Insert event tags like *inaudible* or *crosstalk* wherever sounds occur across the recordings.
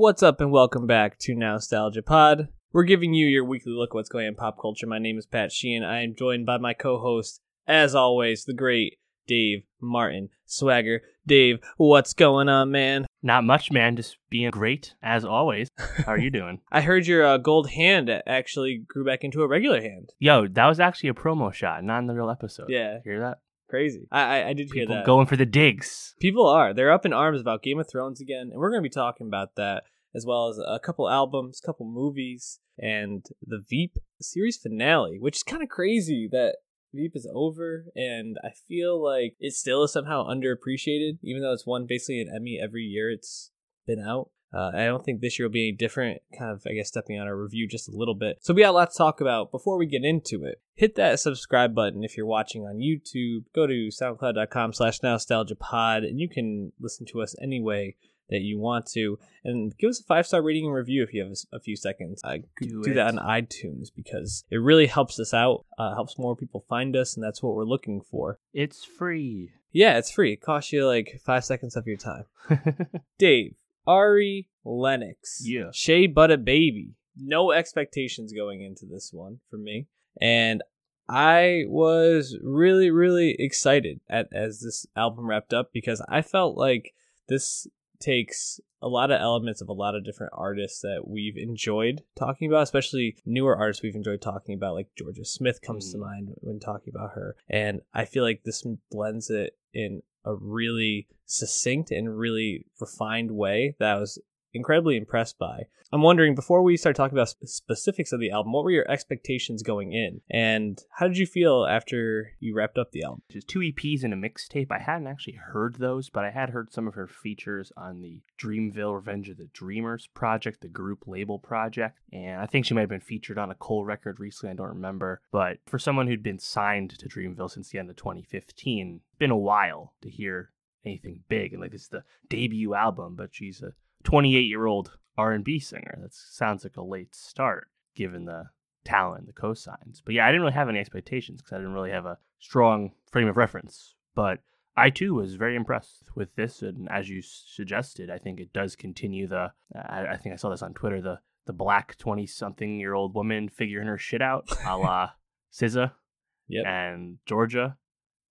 What's up, and welcome back to Nostalgia Pod. We're giving you your weekly look at what's going on in pop culture. My name is Pat Sheehan. I am joined by my co-host, as always, the great Dave Martin Swagger. Dave, what's going on, man? Not much, man. Just being great as always. *laughs* How are you doing? I heard your uh, gold hand actually grew back into a regular hand. Yo, that was actually a promo shot, not in the real episode. Yeah, Hear that? crazy. I I, I did hear People that. going for the digs. People are. They're up in arms about Game of Thrones again, and we're going to be talking about that as well as a couple albums, a couple movies, and the Veep series finale, which is kind of crazy that Veep is over, and I feel like it still is somehow underappreciated, even though it's won basically an Emmy every year it's been out. Uh, I don't think this year will be any different, kind of, I guess, stepping on our review just a little bit. So we got a lot to talk about. Before we get into it, hit that subscribe button if you're watching on YouTube. Go to soundcloud.com slash nostalgiapod, and you can listen to us any way that you want to. And give us a five-star rating and review if you have a few seconds. Uh, Do do that on iTunes because it really helps us out, uh, helps more people find us, and that's what we're looking for. It's free. Yeah, it's free. It costs you like five seconds of your time. *laughs* Dave, Ari Lennox, Yeah. Shea Butter Baby. No expectations going into this one for me, and I was really, really excited at as this album wrapped up because I felt like this takes a lot of elements of a lot of different artists that we've enjoyed talking about, especially newer artists we've enjoyed talking about, like Jorja Smith comes to Mm. mind when talking about her. And I feel like this blends it in a really succinct and really refined way that I was incredibly impressed by. I'm wondering, before we start talking about specifics of the album, what were your expectations going in? And how did you feel after you wrapped up the album? Just two EPs and a mixtape. I hadn't actually heard those, but I had heard some of her features on the Dreamville Revenge of the Dreamers project, the group label project. And I think she might have been featured on a Cole record recently. I don't remember. But for someone who'd been signed to Dreamville since the end of 2015, been a while to hear anything big. And like this is the debut album, but she's a 28 year old R&B singer. That sounds like a late start given the talent, the cosigns. But yeah, I didn't really have any expectations because I didn't really have a strong frame of reference. But I too was very impressed with this, and as you suggested, I think it does continue the. I, I think I saw this on Twitter. The the black twenty something year old woman figuring her shit out, a la SZA *laughs* Yep. and Jorja,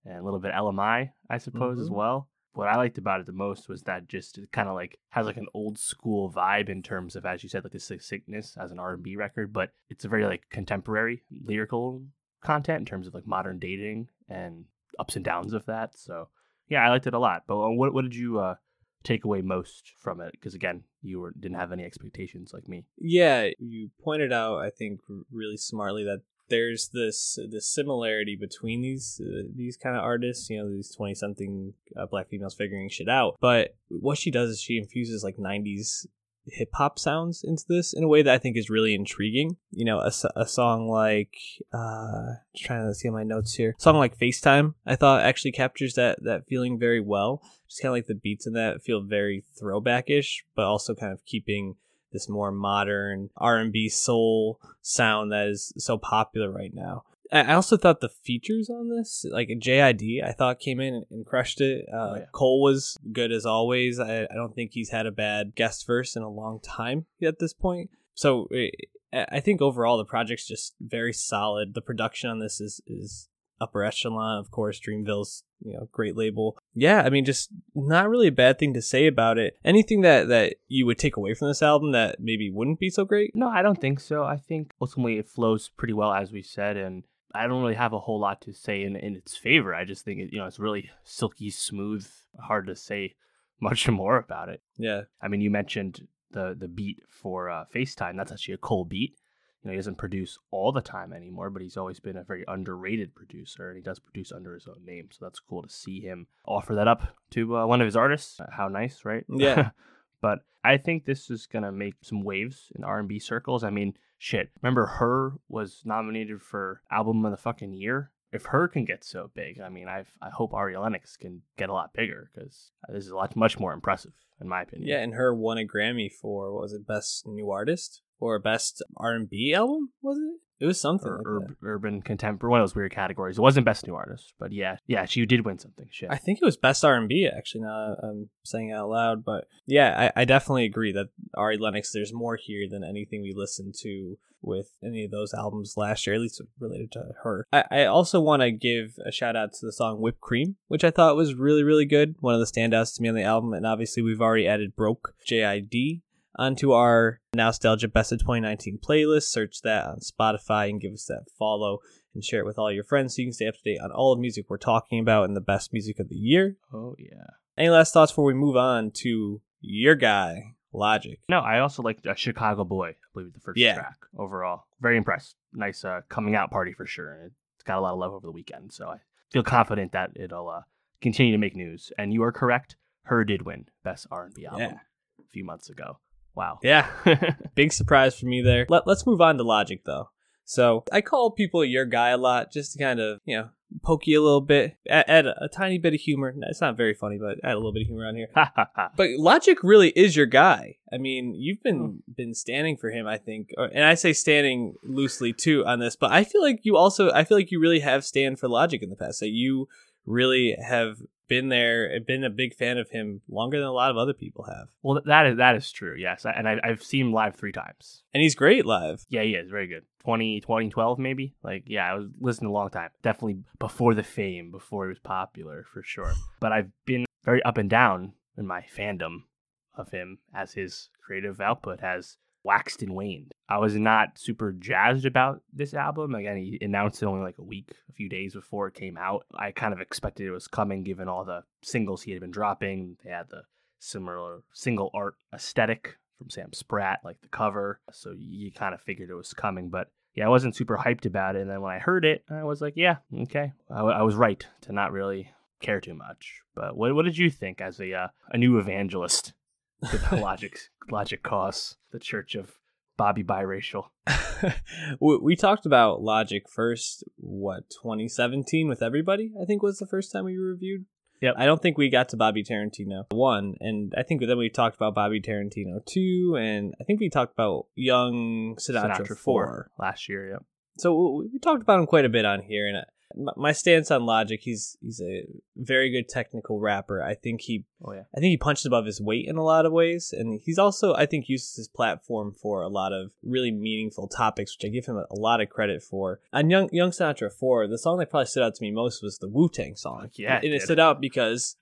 and a little bit Ella Mai, I suppose as Mhm. well. What I liked about it the most was that just it kind of like has like an old school vibe in terms of, as you said, like the sickness as an R and B record, but it's a very like contemporary lyrical content in terms of like modern dating and ups and downs of that. So yeah, I liked it a lot. But uh, what what did you uh, take away most from it? Because again, you were didn't have any expectations like me. Yeah, you pointed out, I think, really smartly that there's this this similarity between these uh, these kind of artists. You know, these twenty something uh, black females figuring shit out. But what she does is she infuses like '90s hip hop sounds into this in a way that I think is really intriguing. You know, a song like uh trying to see my notes here. A song like FaceTime, I thought actually captures that that feeling very well. Just kind of like the beats in that feel very throwbackish, but also kind of keeping this more modern R&B soul sound that is so popular right now. I also thought the features on this, like JID, I thought came in and crushed it. Uh, Oh, yeah. Cole was good as always. I, I don't think he's had a bad guest verse in a long time at this point. So I I think overall the project's just very solid. The production on this is is upper echelon, of course. Dreamville's you know great label. Yeah, I mean, just not really a bad thing to say about it. Anything that that you would take away from this album that maybe wouldn't be so great? No, I don't think so. I think ultimately it flows pretty well, as we said, and I don't really have a whole lot to say in, in its favor. I just think it, you know, it's really silky smooth. Hard to say *laughs* much more about it. Yeah, I mean, you mentioned the the beat for uh, FaceTime. That's actually a Cole beat. You know, he doesn't produce all the time anymore, but he's always been a very underrated producer, and he does produce under his own name. So that's cool to see him offer that up to uh, one of his artists. Uh, How nice, right? Yeah. *laughs* but I think this is gonna make some waves in R and B circles. I mean, shit. Remember, H.E.R. was nominated for album of the fucking year. If H.E.R. can get so big, I mean, I I hope Ari Lennox can get a lot bigger because this is a lot much more impressive in my opinion. yeah, and H.E.R. won a Grammy for what was it, best new artist or best R and B album. Was it? It was something or like ur- urban contemporary, one of those weird categories. It wasn't best new artist, but yeah, yeah, she did win something. Shit. I think it was best R and B. Actually, now I'm saying it out loud, but yeah, I, I definitely agree that Ari Lennox. There's more here than anything we listened to with any of those albums last year, at least related to her. I, I also want to give a shout out to the song Whipped Cream, which I thought was really, really good. One of the standouts to me on the album. And obviously, we've already added Broke JID onto our Nostalgia Best of 2019 playlist. Search that on Spotify and give us that follow and share it with all your friends so you can stay up to date on all the music we're talking about and the best music of the year. oh yeah. Any last thoughts before we move on to your guy, Logic? No, I also like Chicago Boy. I believe the first Yeah. track overall. Very impressed. Nice uh, coming out party for sure. And it's got a lot of love over the weekend, so I feel confident that it'll uh, continue to make news. And you are correct. H.E.R. did win best R and B album Yeah. a few months ago. Wow. Yeah, *laughs* big surprise for me there. Let, let's move on to Logic though. So I call people your guy a lot just to kind of, you know, poke you a little bit, add, add a, a tiny bit of humor. It's not very funny, but add a little bit of humor on here. But Logic really is your guy. I mean, you've been hmm. been standing for him, I think, or, and I say standing loosely too on this. But I feel like you also, I feel like you really have stand for Logic in the past. That you really have been there, and been a big fan of him longer than a lot of other people have. Well, that is that is true. Yes, and I, I've seen him live three times. And he's great live. Yeah, he is very good. 20, 2012 maybe. Like, yeah, I was listening a long time. Definitely before the fame, before he was popular for sure. But I've been very up and down in my fandom of him as his creative output has waxed and waned. I was not super jazzed about this album. Again, he announced it only like a week, a few days before it came out. I kind of expected it was coming given all the singles he had been dropping. They had the similar single art aesthetic from Sam Spratt, like the cover. So you kind of figured it was coming. But yeah, I wasn't super hyped about it. And then when I heard it, I was like, yeah, okay. I, w- I was right to not really care too much. But what, what did you think as a, uh, a new evangelist the Logic, Logic cause, the church of Bobby Biracial? *laughs* we, we talked about Logic first, what, 2017 with everybody? I think was the first time we reviewed. Yep. I don't think we got to Bobby Tarantino 1, and I think then we talked about Bobby Tarantino 2, and I think we talked about Young Sinatra, 4. last year. Yep. So we, we talked about him quite a bit on here, and uh, my, stance on Logic, he's he's a very good technical rapper. I think he Oh yeah. I think he punched above his weight in a lot of ways, and he's also, I think, uses his platform for a lot of really meaningful topics, which I give him a, a lot of credit for. On Young Young Sinatra Four, the song that probably stood out to me most was the Wu Tang song. Yeah, it and it did. stood out because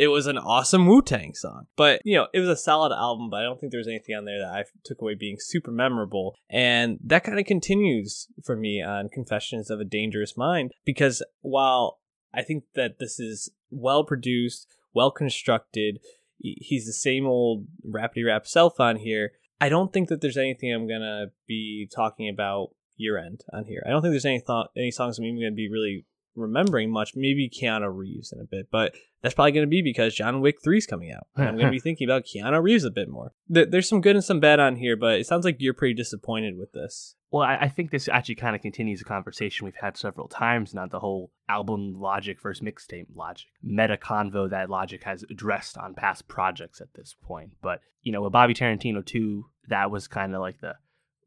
it was an awesome Wu Tang song. But you know, it was a solid album, but I don't think there was anything on there that I took away being super memorable. And that kind of continues for me on Confessions of a Dangerous Mind because while I think that this is well produced, well constructed. He's the same old rapidy rap self on here. I don't think that there's anything I'm gonna be talking about year end on here. I don't think there's any thought any songs I'm even gonna be really remembering much. Maybe Keanu Reeves in a bit, but that's probably gonna be because John Wick 3 is coming out. And I'm gonna be *laughs* thinking about Keanu Reeves a bit more. There's some good and some bad on here, but it sounds like you're pretty disappointed with this. Well, I, I think this actually kind of continues a conversation we've had several times, not the whole album Logic versus mixtape Logic meta convo that Logic has addressed on past projects at this point. But, you know, with Bobby Tarantino 2, that was kind of like the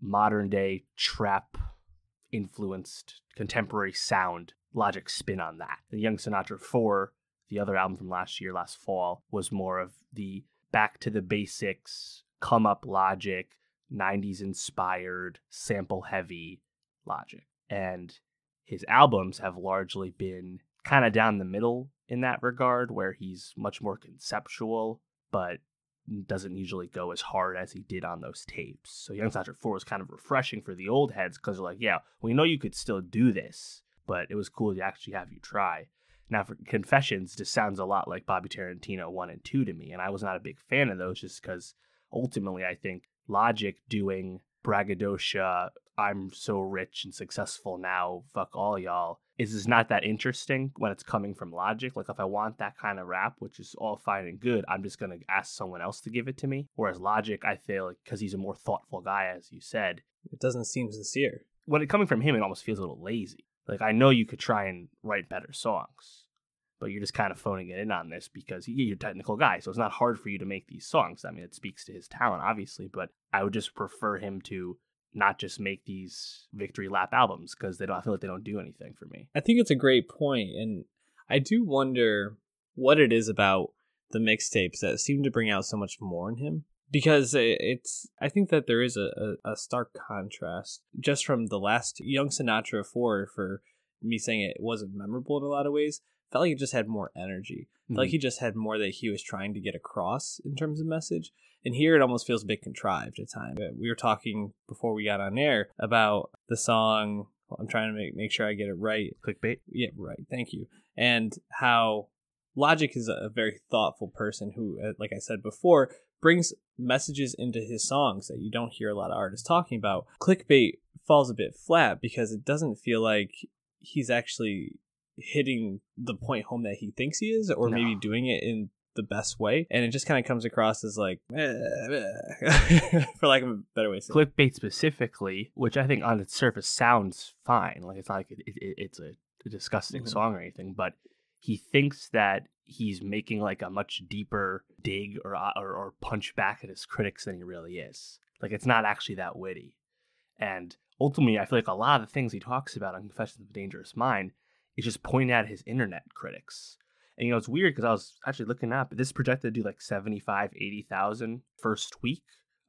modern day trap influenced contemporary sound Logic spin on that. The Young Sinatra 4, the other album from last year, last fall, was more of the back to the basics, come up Logic, 90s inspired, sample heavy logic. And his albums have largely been kind of down the middle in that regard, where he's much more conceptual, but doesn't usually go as hard as he did on those tapes. So Young Sinatra 4 was kind of refreshing for the old heads because they're like, yeah, we know you could still do this, but it was cool to actually have you try. Now, for Confessions, just sounds a lot like Bobby Tarantino 1 and 2 to me, and I was not a big fan of those just because ultimately I think Logic doing braggadocio, I'm so rich and successful now, fuck all y'all, is is not that interesting when it's coming from Logic. Like if I want that kind of rap, which is all fine and good, I'm just gonna ask someone else to give it to me. Whereas Logic, I feel like because he's a more thoughtful guy, as you said, It doesn't seem sincere. when it coming from him, it almost feels a little lazy. Like I know you could try and write better songs, but you're just kind of phoning it in on this because you're a technical guy. So it's not hard for you to make these songs. I mean, it speaks to his talent, obviously, but I would just prefer him to not just make these victory lap albums because they don't I feel like they don't do anything for me. I think it's a great point, and I do wonder what it is about the mixtapes that seem to bring out so much more in him. Because it's, I think that there is a, a, a stark contrast just from the last Young Sinatra 4 for me saying it wasn't memorable in a lot of ways. Felt like it just had more energy. Mm-hmm. Felt like he just had more that he was trying to get across in terms of message. And here it almost feels a bit contrived at times. We were talking before we got on air about the song. I'm trying to make, make sure I get it right. Clickbait? Yeah, right. Thank you. And how Logic is a very thoughtful person who, uh, like I said before, brings messages into his songs that you don't hear a lot of artists talking about. Clickbait falls a bit flat because it doesn't feel like he's actually hitting the point home that he thinks he is, or no. maybe doing it in the best way, and it just kind of comes across as like, eh, *laughs* eh, for lack of a better way. To say Clickbait specifically, which I think on its surface sounds fine, like it's not like it, it, it's a, a disgusting mm-hmm. song or anything, but he thinks that he's making like a much deeper dig or, uh, or or punch back at his critics than he really is. Like it's not actually that witty, and ultimately, I feel like a lot of the things he talks about on Confessions of a Dangerous Mind is just pointing at his internet critics and you know, it's weird because I was actually looking up. This projected to do like 75, 80,000 first week.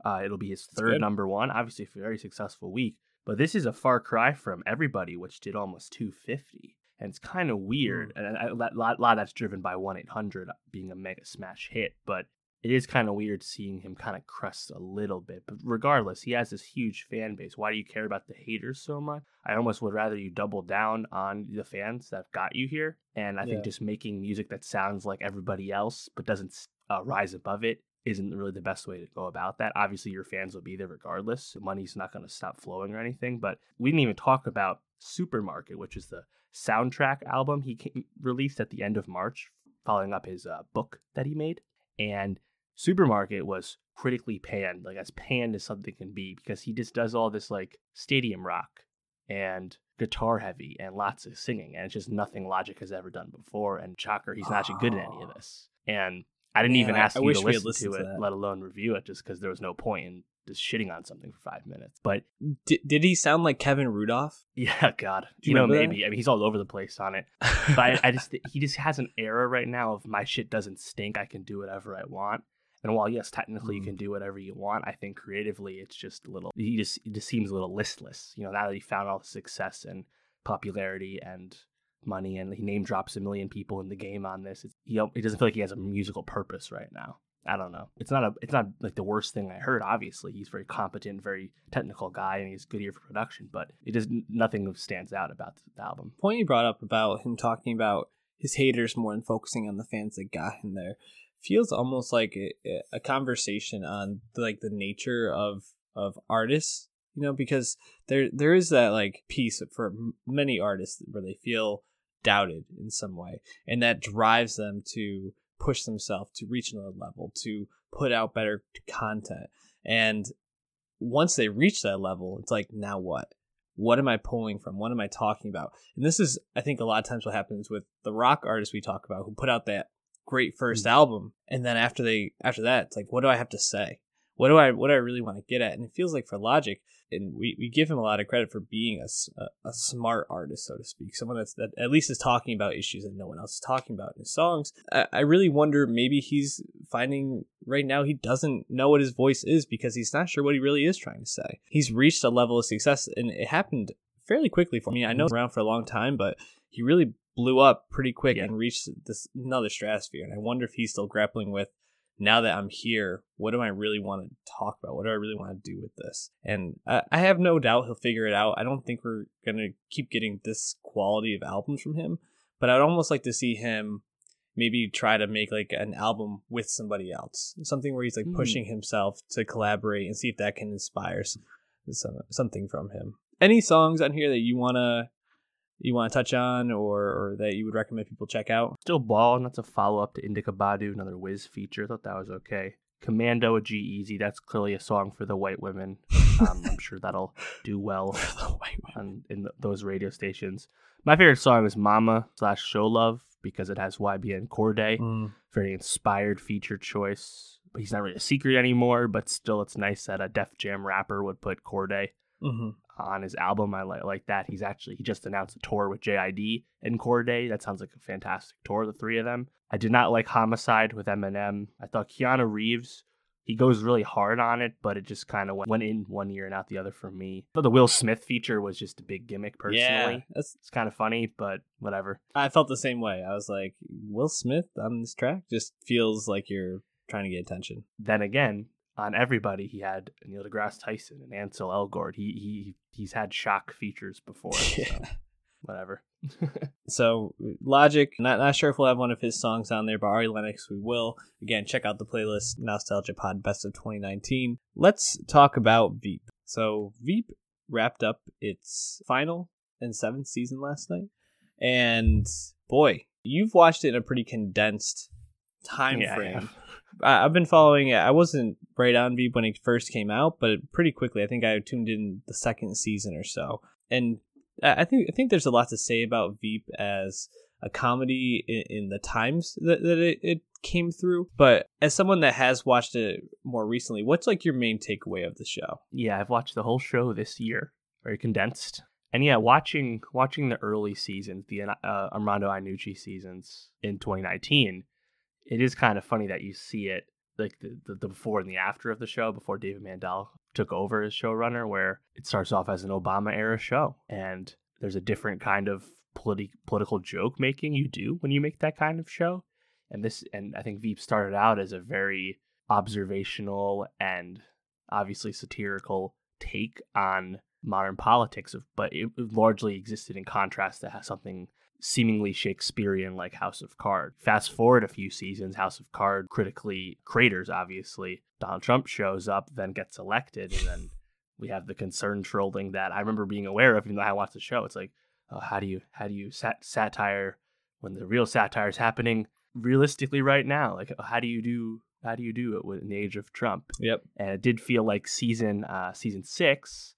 Uh, it'll be his third number one. Obviously, a very successful week. But this is a far cry from everybody, which did almost 250. And it's kind of weird. Mm. And a lot, a lot of that's driven by 1 800 being a mega smash hit. But it is kind of weird seeing him kind of crust a little bit. But regardless, he has this huge fan base. Why do you care about the haters so much? I almost would rather you double down on the fans that got you here. And I yeah. think just making music that sounds like everybody else but doesn't uh, rise above it isn't really the best way to go about that. Obviously, your fans will be there regardless. Money's not going to stop flowing or anything. But we didn't even talk about Supermarket, which is the soundtrack album he came, released at the end of March, following up his uh, book that he made. And Supermarket was critically panned, like as panned as something can be, because he just does all this like stadium rock and guitar heavy and lots of singing, and it's just nothing Logic has ever done before. And Shocker, he's not actually good at any of this. And I didn't even ask I, you I to listen to, to it, let alone review it, just because there was no point in just shitting on something for five minutes. But did, did he sound like Kevin Rudolf? *laughs* Yeah, God, you, you know maybe. That? I mean, he's all over the place on it. *laughs* but I, I just he just has an era right now of my shit doesn't stink. I can do whatever I want. And while yes, technically mm. you can do whatever you want, I think creatively it's just a little. He just he just seems a little listless. You know, now that he found all the success and popularity and money, and he name drops a million people in the game on this, he he doesn't feel like he has a musical purpose right now. I don't know. It's not a. It's not like the worst thing I heard. Obviously, he's very competent, very technical guy, and he's good ear for production. But it just nothing stands out about the album. Point you brought up about him talking about his haters more than focusing on the fans that got him there feels almost like a, a conversation on like the nature of of artists you know because there there is that like piece for many artists where they feel doubted in some way and that drives them to push themselves to reach another level to put out better content. And once they reach that level it's like now what? What am i pulling from? What am i talking about? And this is i think a lot of times what happens with the rock artists we talk about who put out that great 1st mm-hmm. album and then after they after that it's like what do i have to say? What do i what do i really want to get at? And it feels like for logic and we, we give him a lot of credit for being a, a, a smart artist so to speak someone that's that at least is talking about issues that no one else is talking about in his songs I, I really wonder maybe he's finding right now he doesn't know what his voice is because he's not sure what he really is trying to say he's reached a level of success and it happened fairly quickly for me i know around for a long time but he really blew up pretty quick yeah. and reached this another stratosphere. And I wonder if he's still grappling with now that I'm here, what do I really want to talk about? What do I really want to do with this? And I, I have no doubt he'll figure it out. I don't think we're going to keep getting this quality of albums from him, but I'd almost like to see him maybe try to make like an album with somebody else, something where he's like mm. pushing himself to collaborate and see if that can inspire some, something from him. Any songs on here that you want to you want to touch on or, or that you would recommend people check out? Still Ball, and that's a follow up to Indica Badu, another Wiz feature. Thought that was okay. Commando, a G-Eazy, that's clearly a song for the white women. Um, I'm sure that'll do well *laughs* on, in the, those radio stations. My favorite song is Mama slash Show Love because it has YBN Cordae. Mm. Very inspired feature choice. But he's not really a secret anymore, but still, it's nice that a Def Jam rapper would put Cordae hmm on his album. I like, like that. He's actually, he just announced a tour with JID and Cordae. That sounds like a fantastic tour, the three of them. I did not like Homicide with Eminem. I thought Keanu Reeves, he goes really hard on it, but it just kind of went, went in one year and out the other for me. But the Will Smith feature was just a big gimmick personally. Yeah, that's, It's kind of funny, but whatever. I felt the same way. I was like, Will Smith on this track just feels like you're trying to get attention. Then again, on everybody, he had Neil deGrasse Tyson and Ansel Elgort. He he he's had shock features before. *laughs* so whatever. *laughs* So Logic, not not sure if we'll have one of his songs on there, but Ari Lennox we will. Again, check out the playlist Nostalgia Pod Best of 2019. Let's talk about Veep. So Veep wrapped up its final and seventh season last night, and boy, you've watched it in a pretty condensed time Yeah, frame. I've been following it. I wasn't right on Veep when it first came out, but pretty quickly, I think I tuned in the second season or so, and I I think I think there's a lot to say about Veep as a comedy in, in the times that, that it, it came through. But as someone that has watched it more recently, what's like your main takeaway of the show? Yeah, I've watched the whole show this year, very condensed. And yeah, watching watching the early seasons, the uh, Armando Iannucci seasons in 2019, it is kind of funny that you see it like the, the, the before and the after of the show, before David Mandel took over as showrunner, where it starts off as an Obama era show, and there's a different kind of politi- political joke making you do when you make that kind of show. And this, and I think Veep started out as a very observational and obviously satirical take on modern politics, of, but it largely existed in contrast to something seemingly Shakespearean like House of Cards. Fast forward a few seasons, House of Cards critically craters, obviously. Donald Trump shows up, then gets elected, and then we have the concern trolling that I remember being aware of, even though I watched the show. It's like, oh, how do you how do you sat- satire when the real satire is happening realistically right now? Like, how do you do how do you do it in the age of Trump? Yep. and it did feel like season uh, season six,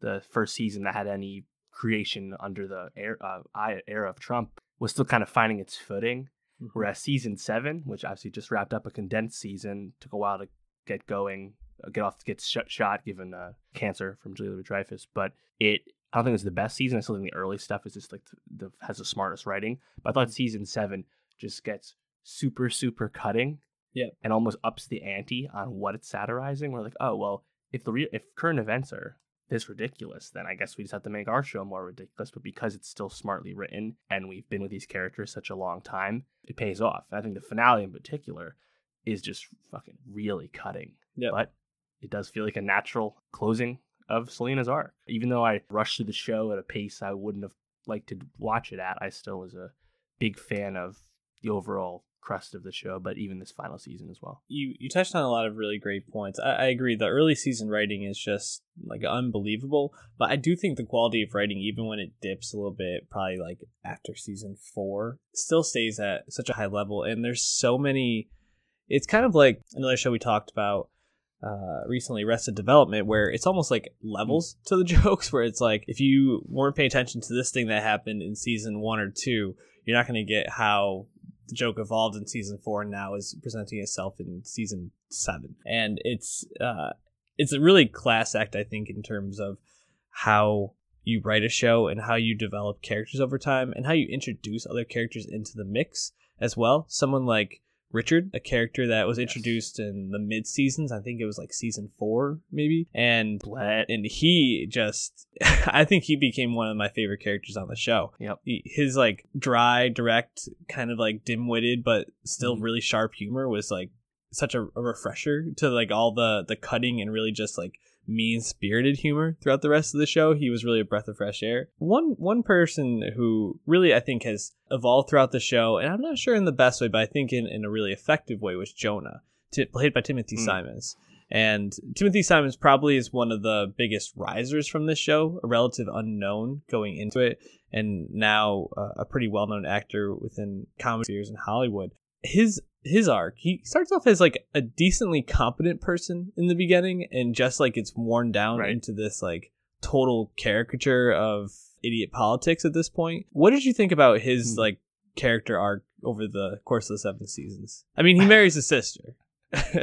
the first season that had any creation under the era, uh, era of Trump, was still kind of finding its footing. Whereas season seven, which obviously just wrapped up a condensed season, took a while to get going, uh, get off, get shut shot given uh, cancer from Julia Dreyfus. But it, I don't think it's the best season. I still think the early stuff is just like the, the has the smartest writing. But I thought season seven just gets super super cutting Yep. and almost ups the ante on what it's satirizing. We're like, oh well, if the real if current events are this ridiculous, then I guess we just have to make our show more ridiculous. But because it's still smartly written and we've been with these characters such a long time, it pays off. I think the finale in particular is just fucking really cutting. Yep. But it does feel like a natural closing of Selina's arc. Even though I rushed through the show at a pace I wouldn't have liked to watch it at, I still was a big fan of the overall crust of the show, but even this final season as well. you you touched on a lot of really great points. I, I agree. The early season writing is just like unbelievable, but I do think the quality of writing, even when it dips a little bit, probably like after season four, still stays at such a high level. And there's so many. It's kind of like another show we talked about uh, recently, Arrested Development, where it's almost like levels to the *laughs* jokes. Where it's like if you weren't paying attention to this thing that happened in season one or two, you're not going to get how the joke evolved in season four and now is presenting itself in season seven. And it's uh it's a really class act i think in terms of how you write a show and how you develop characters over time and how you introduce other characters into the mix as well. Someone like richard a character that was introduced in the mid seasons i think it was like season four maybe and Bled. and he just *laughs* i think he became one of my favorite characters on the show Yep. He- his like dry direct kind of like dim-witted but still Mhm. really sharp humor was like such a, a refresher to like all the the cutting and really just like mean spirited humor throughout the rest of the show he was really a breath of fresh air one one person who really i think has evolved throughout the show and i'm not sure in the best way but i think in, in a really effective way was jonah t- played by timothy Mm. simons and Timothy Simons probably is one of the biggest risers from this show, a relative unknown going into it, and now uh, a pretty well-known actor within comedy spheres in Hollywood. His his arc, he starts off as like a decently competent person in the beginning, and just like it's worn down Right. into this like total caricature of idiot politics at this point. What did you think about his Hmm. like character arc over the course of the seven seasons. I mean, he *laughs* marries his sister, *laughs*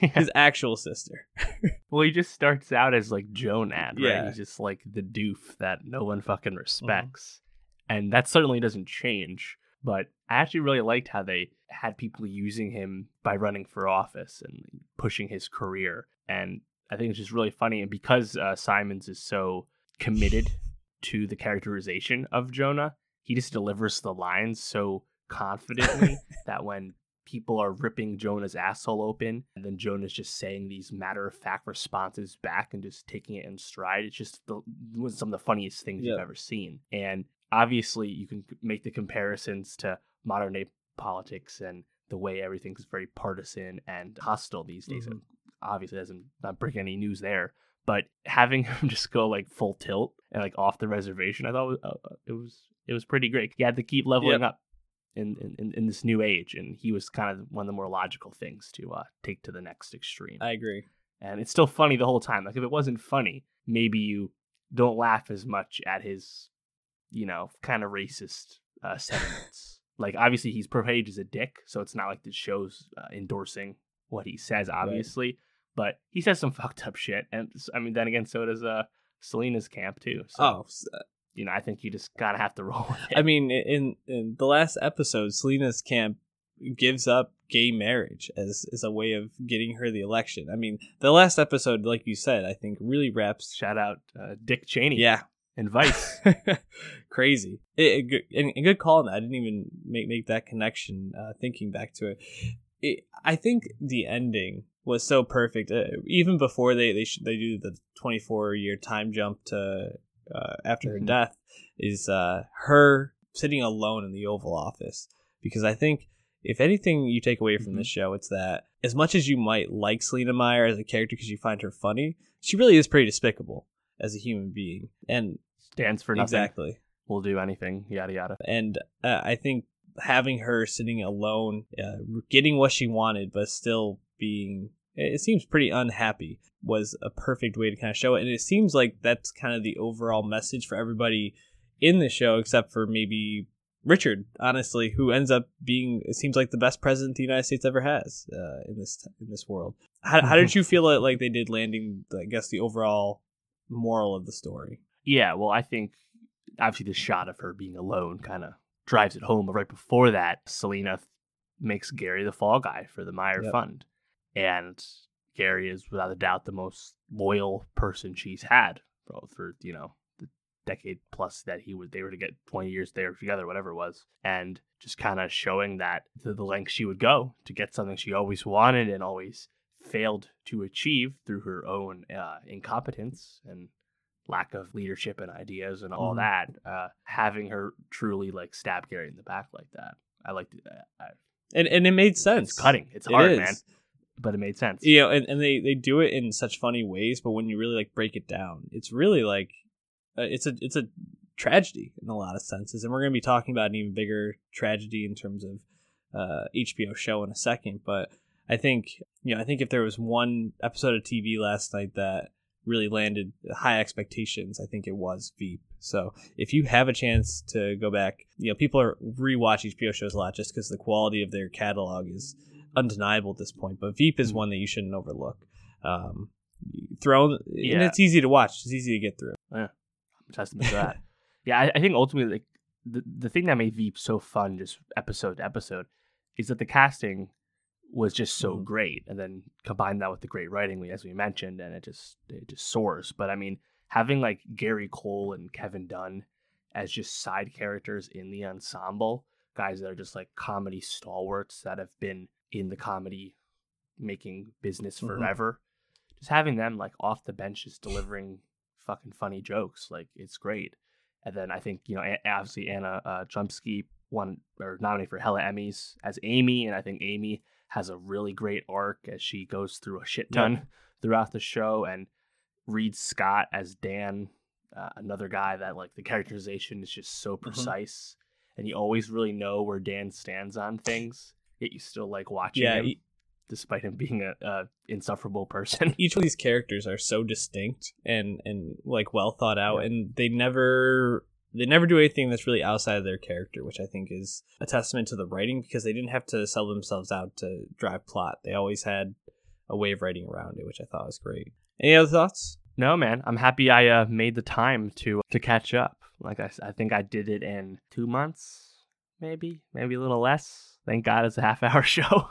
his actual sister. *laughs* well, he just starts out as like Jonad, right? Yeah. He's just like the doof that no one fucking respects. And that certainly doesn't change. But I actually really liked how they had people using him by running for office and pushing his career. And I think it's just really funny. And because uh, Simons is so committed *laughs* to the characterization of Jonah, he just delivers the lines so confidently *laughs* that when people are ripping Jonah's asshole open, and then Jonah's just saying these matter of fact responses back and just taking it in stride. It's just the, was some of the funniest things Yeah. you've ever seen. And obviously, you can make the comparisons to modern day politics and the way everything's very partisan and hostile these days. Mhm. Obviously, doesn't not break any news there. But having *laughs* him just go like full tilt and like off the reservation, I thought was, uh, it was it was pretty great. He had to keep leveling Yep. up in, in in this new age, and he was kind of one of the more logical things to uh, take to the next extreme. I agree. and it's still funny the whole time. Like if it wasn't funny, maybe you don't laugh as much at his, you know, kind of racist uh, sentiments. Like obviously he's portrayed as a dick, so it's not like the show's uh, endorsing what he says, obviously. But he says some *laughs* fucked up shit, and I mean, then again, so does uh Selina's camp too. So Oh, you know, I think you just gotta have to *laughs* roll with it. I mean, in in the last episode, Selina's camp gives up gay marriage as as a way of getting her the election. I mean, the last episode, like you said, I think really wraps. shout out uh, Dick Cheney, Yeah, and Vice. *laughs* crazy. It, it, good- and, and good call on that. I didn't even make make that connection. Uh, thinking back to it. it, I think the ending was so perfect. Uh, even before they they sh- they do the twenty four year time jump to uh, after her Mhm. death, is uh, her sitting alone in the Oval Office. Because I think if anything you take away from this show, it's that as much as you might like Selina Meyer as a character because you find her funny, she really is pretty despicable as a human being. And Stands for nothing. exactly. We'll do anything. Yada yada. And uh, I think having her sitting alone, uh, getting what she wanted, but still being, it seems pretty unhappy, was a perfect way to kind of show it. And it seems like that's kind of the overall message for everybody in the show, except for maybe Richard, honestly, who ends up being, it seems like the best president the United States ever has uh, in this in this world. How, how did *laughs* you feel like- like they did landing, I guess, the overall moral of the story? Yeah, well, I think obviously the shot of her being alone kind of drives it home. But right before that, Selina makes Gary the fall guy for the Meyer Yep. Fund, and Gary is without a doubt the most loyal person she's had for, for you know the decade plus that he was. They were to get twenty years there together, whatever it was, and just kind of showing that to the length she would go to get something she always wanted and always failed to achieve through her own uh, incompetence and lack of leadership and ideas and all Mhm. that, uh, having her truly like stab Gary in the back like that, I liked it. I, I, And, and it made sense. it's cutting. It's It hard, is. man, but it made sense. you know and, and they they do it in such funny ways but when you really like break it down it's really like uh, it's a it's a tragedy in a lot of senses and we're going to be talking about an even bigger tragedy in terms of uh hbo show in a second but i think you know i think if there was one episode of tv last night that really landed high expectations i think it was veep so if you have a chance to go back you know people are rewatch hbo shows a lot just because the quality of their catalog is undeniable at this point, but Veep is Mhm. one that you shouldn't overlook. Um, Throne, and it's easy to watch. It's easy to get through. Yeah, I'm testament to that. *laughs* yeah, I, I think ultimately like the the thing that made Veep so fun, just episode to episode, is that the casting was just so Mhm. great, and then combine that with the great writing, we as we mentioned, and it just it just soars. But I mean, having like Gary Cole and Kevin Dunn as just side characters in the ensemble, guys that are just like comedy stalwarts that have been in the comedy making business Mhm. forever. Just having them like off the bench, just delivering fucking funny jokes, like it's great. And then I think you know, obviously Anna uh, Chlumsky won or nominated for hella Emmys as Amy, and I think Amy has a really great arc as she goes through a shit ton throughout the show, and Reid Scott as Dan, uh, another guy that like the characterization is just so precise, and you always really know where Dan stands on things. Yet you still like watching Yeah, him, e- despite him being a, a insufferable person. Each of these characters are so distinct and and like well thought out, Yeah. and they never They never do anything that's really outside of their character, which I think is a testament to the writing because they didn't have to sell themselves out to drive plot. They always had a way of writing around it, which I thought was great. Any other thoughts? No, man. I'm happy I uh, made the time to to catch up. Like I, I think I did it in two months, maybe, maybe a little less. Thank God it's a half hour *laughs* show,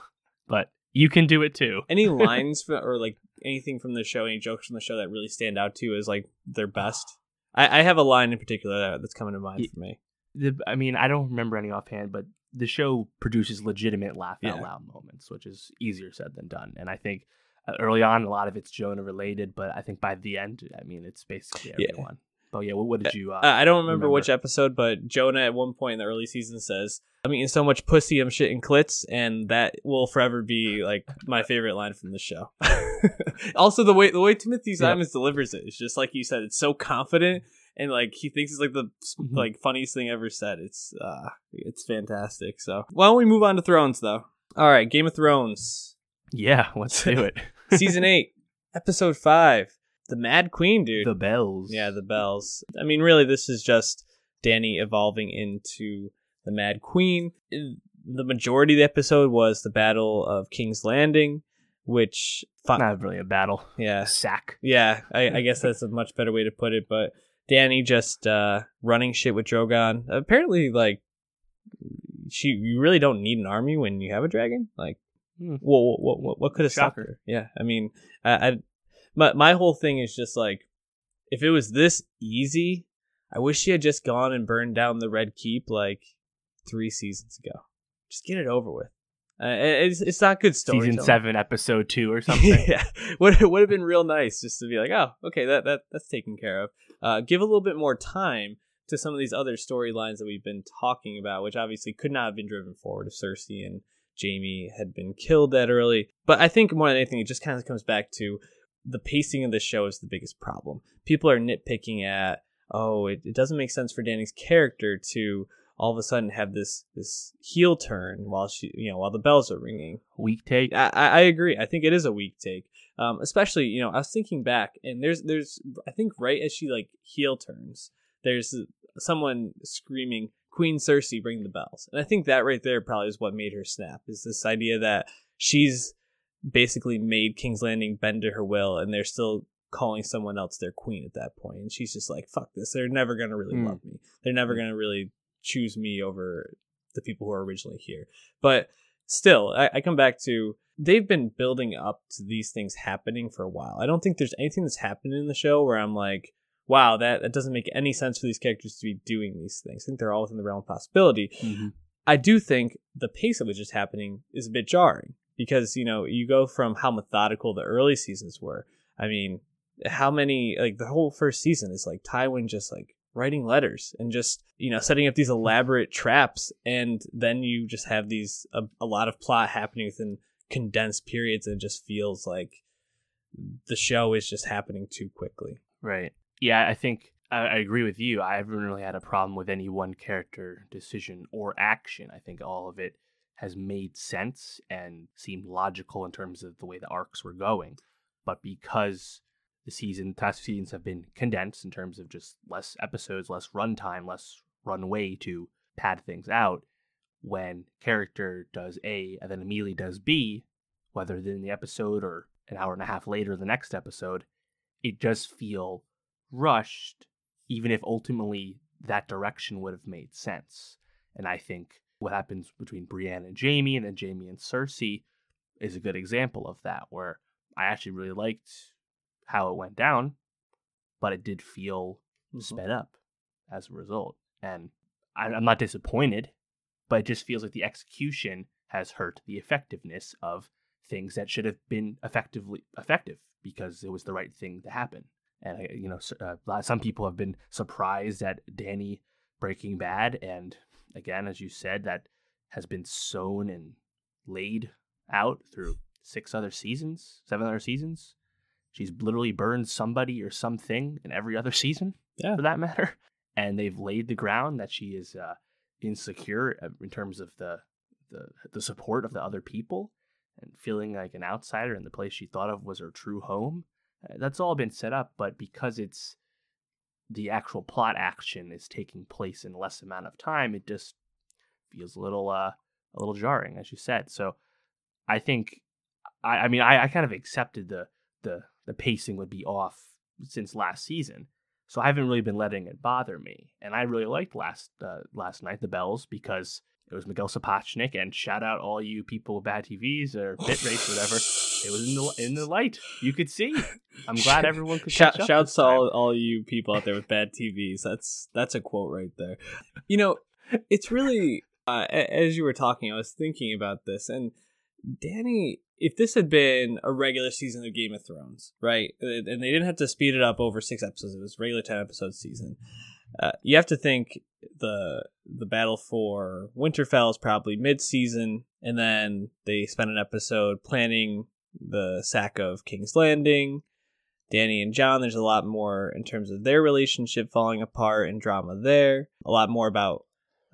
but you can do it too. *laughs* Any lines or like anything from the show, any jokes from the show that really stand out to you as like their best? I, I have a line in particular that's coming to mind Ye- for me. The, I mean, I don't remember any offhand, but the show produces legitimate laugh out Yeah. loud moments, which is easier said than done. And I think uh, early on, a lot of it's Jonah related, but I think by the end, I mean, it's basically Yeah. everyone. But yeah, what, what did you? Uh, Uh, I don't remember, remember. which episode, but Jonah at one point in the early season says, "I'm eating so much pussy, I'm shitting clits," and that will forever be like my favorite line from the show. *laughs* also, the way the way Timothy Yeah. Simons delivers it is just like you said. It's so confident, and like he thinks it's like the Mhm. like funniest thing ever said. It's uh, it's fantastic. So why don't we move on to Thrones though? All right, Game of Thrones, yeah, let's do it. *laughs* season eight, episode five, the Mad Queen, dude. the bells. Yeah, the bells. I mean, really, this is just Dany evolving into the Mad Queen. The majority of the episode was the Battle of King's Landing, which, fi- not really a battle. yeah, sack. yeah, I, I guess *laughs* that's a much better way to put it. But Dany just uh, running shit with Drogon. Apparently, like, she you really don't need an army when you have a dragon. Like, Hmm. what what what, what could have stopped her? Yeah, I mean, I, I my my whole thing is just like, if it was this easy, I wish she had just gone and burned down the Red Keep like three seasons ago. Just get it over with. Uh, it's it's not good storytelling. Season seven, episode two, or *laughs* something. yeah, would would have been real nice just to be like, oh, okay, that that that's taken care of. Uh, give a little bit more time to some of these other storylines that we've been talking about, which obviously could not have been driven forward if Cersei and Jaime had been killed that early. But I think more than anything, it just kind of comes back to the pacing of the show is the biggest problem. People are nitpicking at, oh, it, it doesn't make sense for Dany's character to all of a sudden have this this heel turn while she, you know, while the bells are ringing. Weak take. I, I agree. I think it is a weak take. Um, especially, you know, I was thinking back, and there's, there's, I think right as she like heel turns, there's someone screaming, "Queen Cersei, bring the bells!" And I think that right there probably is what made her snap. Is this idea that she's basically made King's Landing bend to her will, and they're still calling someone else their queen at that point, and she's just like, "Fuck this! They're never gonna really Hmm. love me. They're never gonna really choose me over the people who are originally here." But still, I, I come back to they've been building up to these things happening for a while. I don't think there's anything that's happened in the show where I'm like, wow, that, that doesn't make any sense for these characters to be doing these things. I think they're all within the realm of possibility. Mhm. I do think the pace at which it's happening is a bit jarring because, you know, you go from how methodical the early seasons were. I mean, how many, like, the whole first season is like Tywin just like writing letters and just, you know, setting up these elaborate traps. And then you just have these, a, a lot of plot happening within condensed periods and it just feels like the show is just happening too quickly. Right. Yeah, I think I, I agree with you. I haven't really had a problem with any one character decision or action. I think all of it has made sense and seemed logical in terms of the way the arcs were going. But because the season, past seasons have been condensed in terms of just less episodes, less runtime, less runway to pad things out, when character does A and then immediately does B, whether in the episode or an hour and a half later, the next episode, it does feel rushed, even if ultimately that direction would have made sense. And I think what happens between Brienne and Jaime and then Jaime and Cersei is a good example of that, where I actually really liked how it went down, but it did feel sped up as a result. And I'm not disappointed, but it just feels like the execution has hurt the effectiveness of things that should have been effectively effective because it was the right thing to happen. And you know, uh, some people have been surprised at Dany Breaking Bad, and again, as you said, that has been sown and laid out through six other seasons, seven other seasons. She's literally burned somebody or something in every other season, Yeah. for that matter. *laughs* And they've laid the ground that she is uh, insecure uh, in terms of the, the the support of the other people and feeling like an outsider in the place she thought of was her true home. Uh, That's all been set up, but because it's the actual plot action is taking place in less amount of time, it just feels a little uh a little jarring, as you said. So I think I, I mean I, I kind of accepted the the the pacing would be off since last season. So I haven't really been letting it bother me. And I really liked last uh, last night the bells because it was Miguel Sapochnik and shout out all you people with bad TVs or bit rates whatever. It was in the in the light. You could see. I'm glad *laughs* everyone could Shout, shouts to all, all you people out there with bad TVs. That's that's a quote right there. You know, it's really uh, as you were talking, I was thinking about this, and Dany, if this had been a regular season of Game of Thrones, right, and they didn't have to speed it up over six episodes, it was regular ten episode season. Uh, you have to think the the battle for Winterfell is probably mid season, and then they spend an episode planning the sack of King's Landing. Dany and Jon, there's a lot more in terms of their relationship falling apart and drama there. A lot more about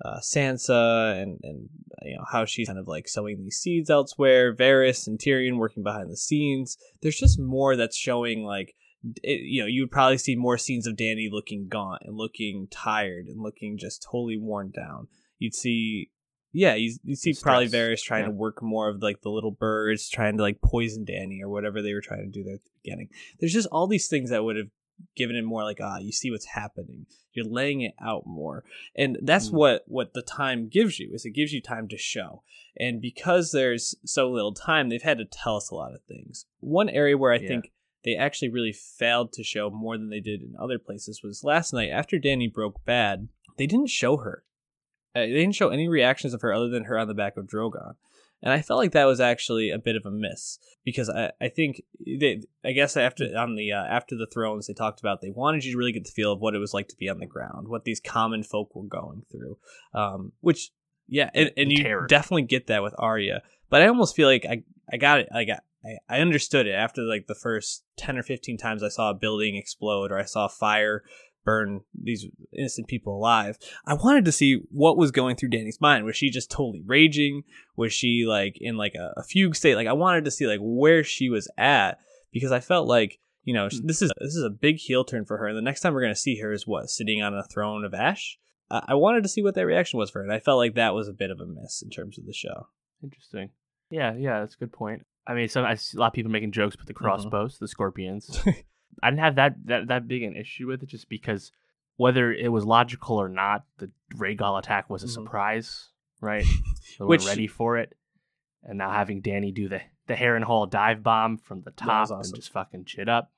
uh, Sansa and and you know how she's kind of like sowing these seeds elsewhere. Varys and Tyrion working behind the scenes. There's just more that's showing like it, you know you would probably see more scenes of Dany looking gaunt and looking tired and looking just totally worn down. You'd see. Yeah, you, you see probably Stress. Varys trying Yeah. to work more of like the little birds, trying to like poison Dany or whatever they were trying to do there at the beginning. There's just all these things that would have given it more like ah, you see what's happening. You're laying it out more and that's Mm. what what the time gives you is it gives you time to show and because there's so little time they've had to tell us a lot of things one area where i Yeah. think they actually really failed to show more than they did in other places was last night after dany broke bad they didn't show her uh, they didn't show any reactions of her other than her on the back of drogon and i felt like that was actually a bit of a miss because i, I think they, i guess after on the uh, after the thrones they talked about they wanted you to really get the feel of what it was like to be on the ground what these common folk were going through um, which yeah and, and you terror. definitely get that with Arya but I almost feel like I, I got it I got I, I understood it after like the first 10 or 15 times I saw a building explode or I saw fire burn these innocent people alive I wanted to see what was going through Dany's mind was she just totally raging was she like in like a, a fugue state like I wanted to see like where she was at because I felt like you know Hmm. this is this is a big heel turn for her and the next time we're going to see her is what sitting on a throne of ash I I wanted to see what that reaction was for her, and I felt like that was a bit of a miss in terms of the show. Interesting. Yeah, yeah, that's a good point. I mean, some I see a lot of people making jokes with the Mm-hmm. crossbows, the scorpions. *laughs* I didn't have that, that that big an issue with it, just because whether it was logical or not, the Rhaegal attack was a Mhm. surprise, right? *laughs* We Which- were ready for it, and now having Dany do the the Harrenhal dive bomb from the top awesome. and just fucking shit up,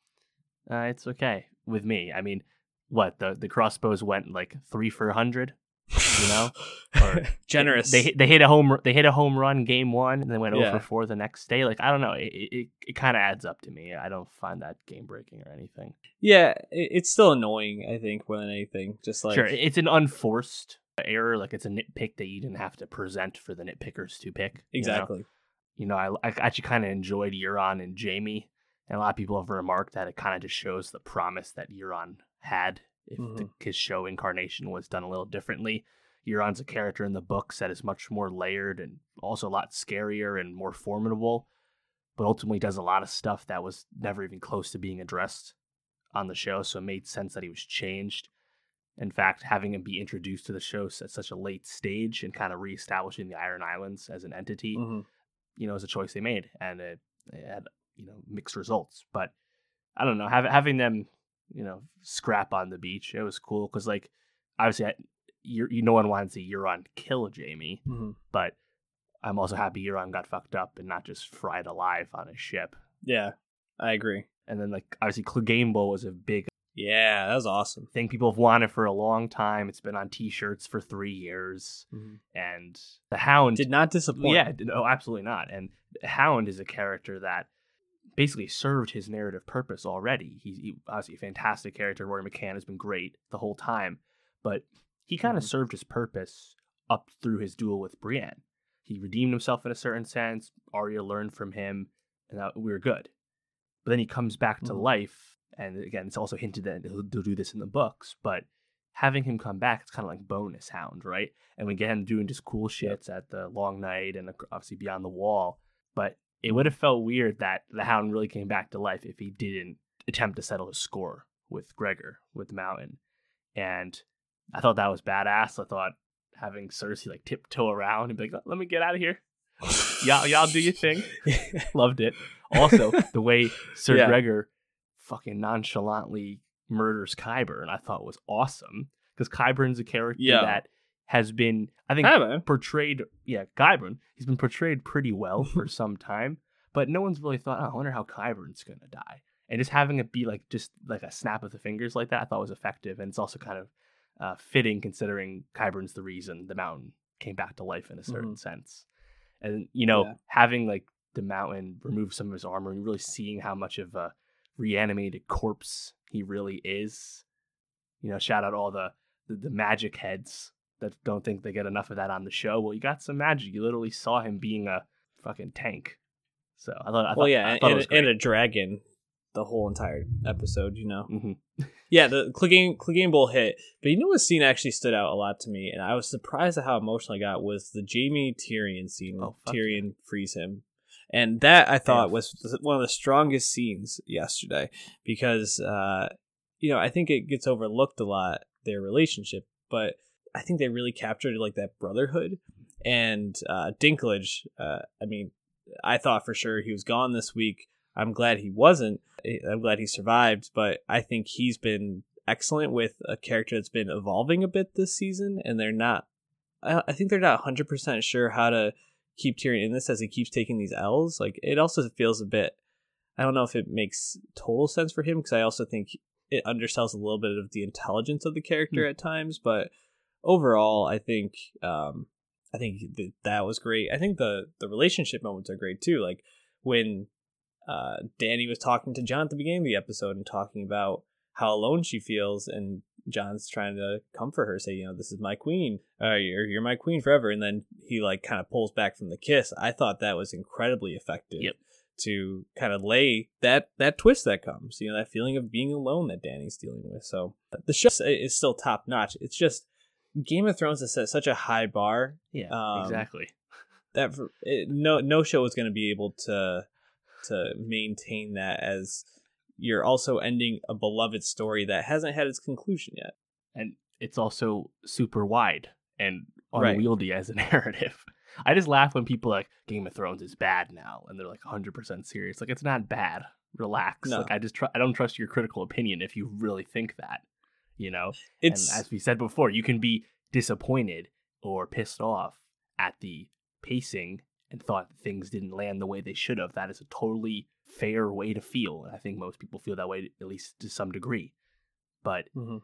uh, it's okay with me. I mean, what the the crossbows went like three for a hundred, you know? *laughs* Or generous. They hit- they hit a home they hit a home run game one and then went Yeah. over four the next day. Like I don't know, it it, it kind of adds up to me. I don't find that game breaking or anything. yeah, it, it's still annoying. I think more than anything, just like sure, it's an unforced error. Like it's a nitpick that you didn't have to present for the nitpickers to pick. you know? exactly. You know, I, I actually kind of enjoyed Euron and Jaime, and a lot of people have remarked that it kind of just shows the promise that Euron had if the, Mhm. his show incarnation was done a little differently. Euron's a character in the books that is much more layered and also a lot scarier and more formidable, but ultimately does a lot of stuff that was never even close to being addressed on the show. So it made sense that he was changed. In fact, having him be introduced to the show at such a late stage and kind of reestablishing the Iron Islands as an entity, Mhm. you know, is a choice they made, and it, it had you know mixed results. But I don't know, having having them, you know, scrap on the beach, it was cool because like obviously, I, you you no one wanted to see Euron kill Jaime, Mhm. but I'm also happy Euron got fucked up and not just fried alive on a ship. Yeah, I agree. And then like obviously, Clegane was a big Yeah, that was awesome. thing people have wanted for a long time. It's been on T-shirts for three years, Mhm. and the Hound Did not disappoint. Yeah, no, absolutely not. And Hound is a character that basically served his narrative purpose already. He's he, obviously a fantastic character. Rory McCann has been great the whole time, but he kind of Mhm. served his purpose up through his duel with Brienne. He redeemed himself in a certain sense. Arya learned from him, and that, we were good. But then he comes back to Mhm. life, and again, it's also hinted that he'll, he'll do this in the books. But having him come back, it's kind of like bonus Hound, right? And we get him doing just cool shits at the Long Night and obviously Beyond the Wall. But it would have felt weird that the Hound really came back to life if he didn't attempt to settle his score with Gregor, with Mountain. and I thought that was badass. I thought having Cersei like tiptoe around and be like, "Let me get out of here." *laughs* y'all, y'all do your thing. *laughs* Loved it. Also, the way Sir Yeah. Gregor fucking nonchalantly murders Qyburn, I thought was awesome because Qyburn's a character Yeah. that has been, I think, Hi, man. portrayed. Yeah, Qyburn. He's been portrayed pretty well for *laughs* some time, but no one's really thought. Oh, I wonder how Qyburn's gonna die. And just having it be like just like a snap of the fingers like that, I thought was effective, and it's also kind of uh, fitting considering Qyburn's the reason the mountain came back to life in a certain sense. And you know, Yeah. having like the mountain remove some of his armor and really seeing how much of a reanimated corpse he really is. You know, shout out all the the, the magic heads that don't think they get enough of that on the show. Well, you got some magic. You literally saw him being a fucking tank. So I thought, I thought well, yeah, thought it and, and a dragon the whole entire episode, you know. Mhm. *laughs* Yeah, the Clegane Clegane Bowl hit, but you know what scene actually stood out a lot to me, and I was surprised at how emotional I got was the Jaime Tyrion scene. Oh, Tyrion frees him, and that I thought Yeah. was one of the strongest scenes yesterday because uh, you know I think it gets overlooked a lot their relationship, but I think they really captured like that brotherhood and uh, Dinklage. Uh, I mean, I thought for sure he was gone this week. I'm glad he wasn't. I'm glad he survived, but I think he's been excellent with a character that's been evolving a bit this season, and they're not. I I think they're not 100 percent sure how to keep Tyrion in this as he keeps taking these L's. Like it also feels a bit. I don't know if it makes total sense for him because I also think it undersells a little bit of the intelligence of the character at times, but overall, I think um, I think that that was great. I think the the relationship moments are great too. Like when uh, Dany was talking to Jon at the beginning of the episode and talking about how alone she feels, and Jon's trying to comfort her, say, you know, this is my queen, uh, you're you're my queen forever, and then he like kind of pulls back from the kiss. I thought that was incredibly effective. Yep. To kind of lay that that twist that comes, you know, that feeling of being alone that Dany's dealing with. So the show is still top notch. It's just Game of Thrones has set such a high bar yeah, um, exactly. *laughs* that for, it, no no show is going to be able to to maintain that as you're also ending a beloved story that hasn't had its conclusion yet. and it's also super wide and Right. unwieldy as a *laughs* narrative. I just laugh when people are like Game of Thrones is bad now, and they're like 100% serious. Like it's not bad. Relax. No. Like I just tr- I don't trust your critical opinion if you really think that. You know. It's and as we said before, you can be disappointed or pissed off at the pacing and thought things didn't land the way they should have. That is a totally fair way to feel. And I think most people feel that way, at least to some degree. But Mhm.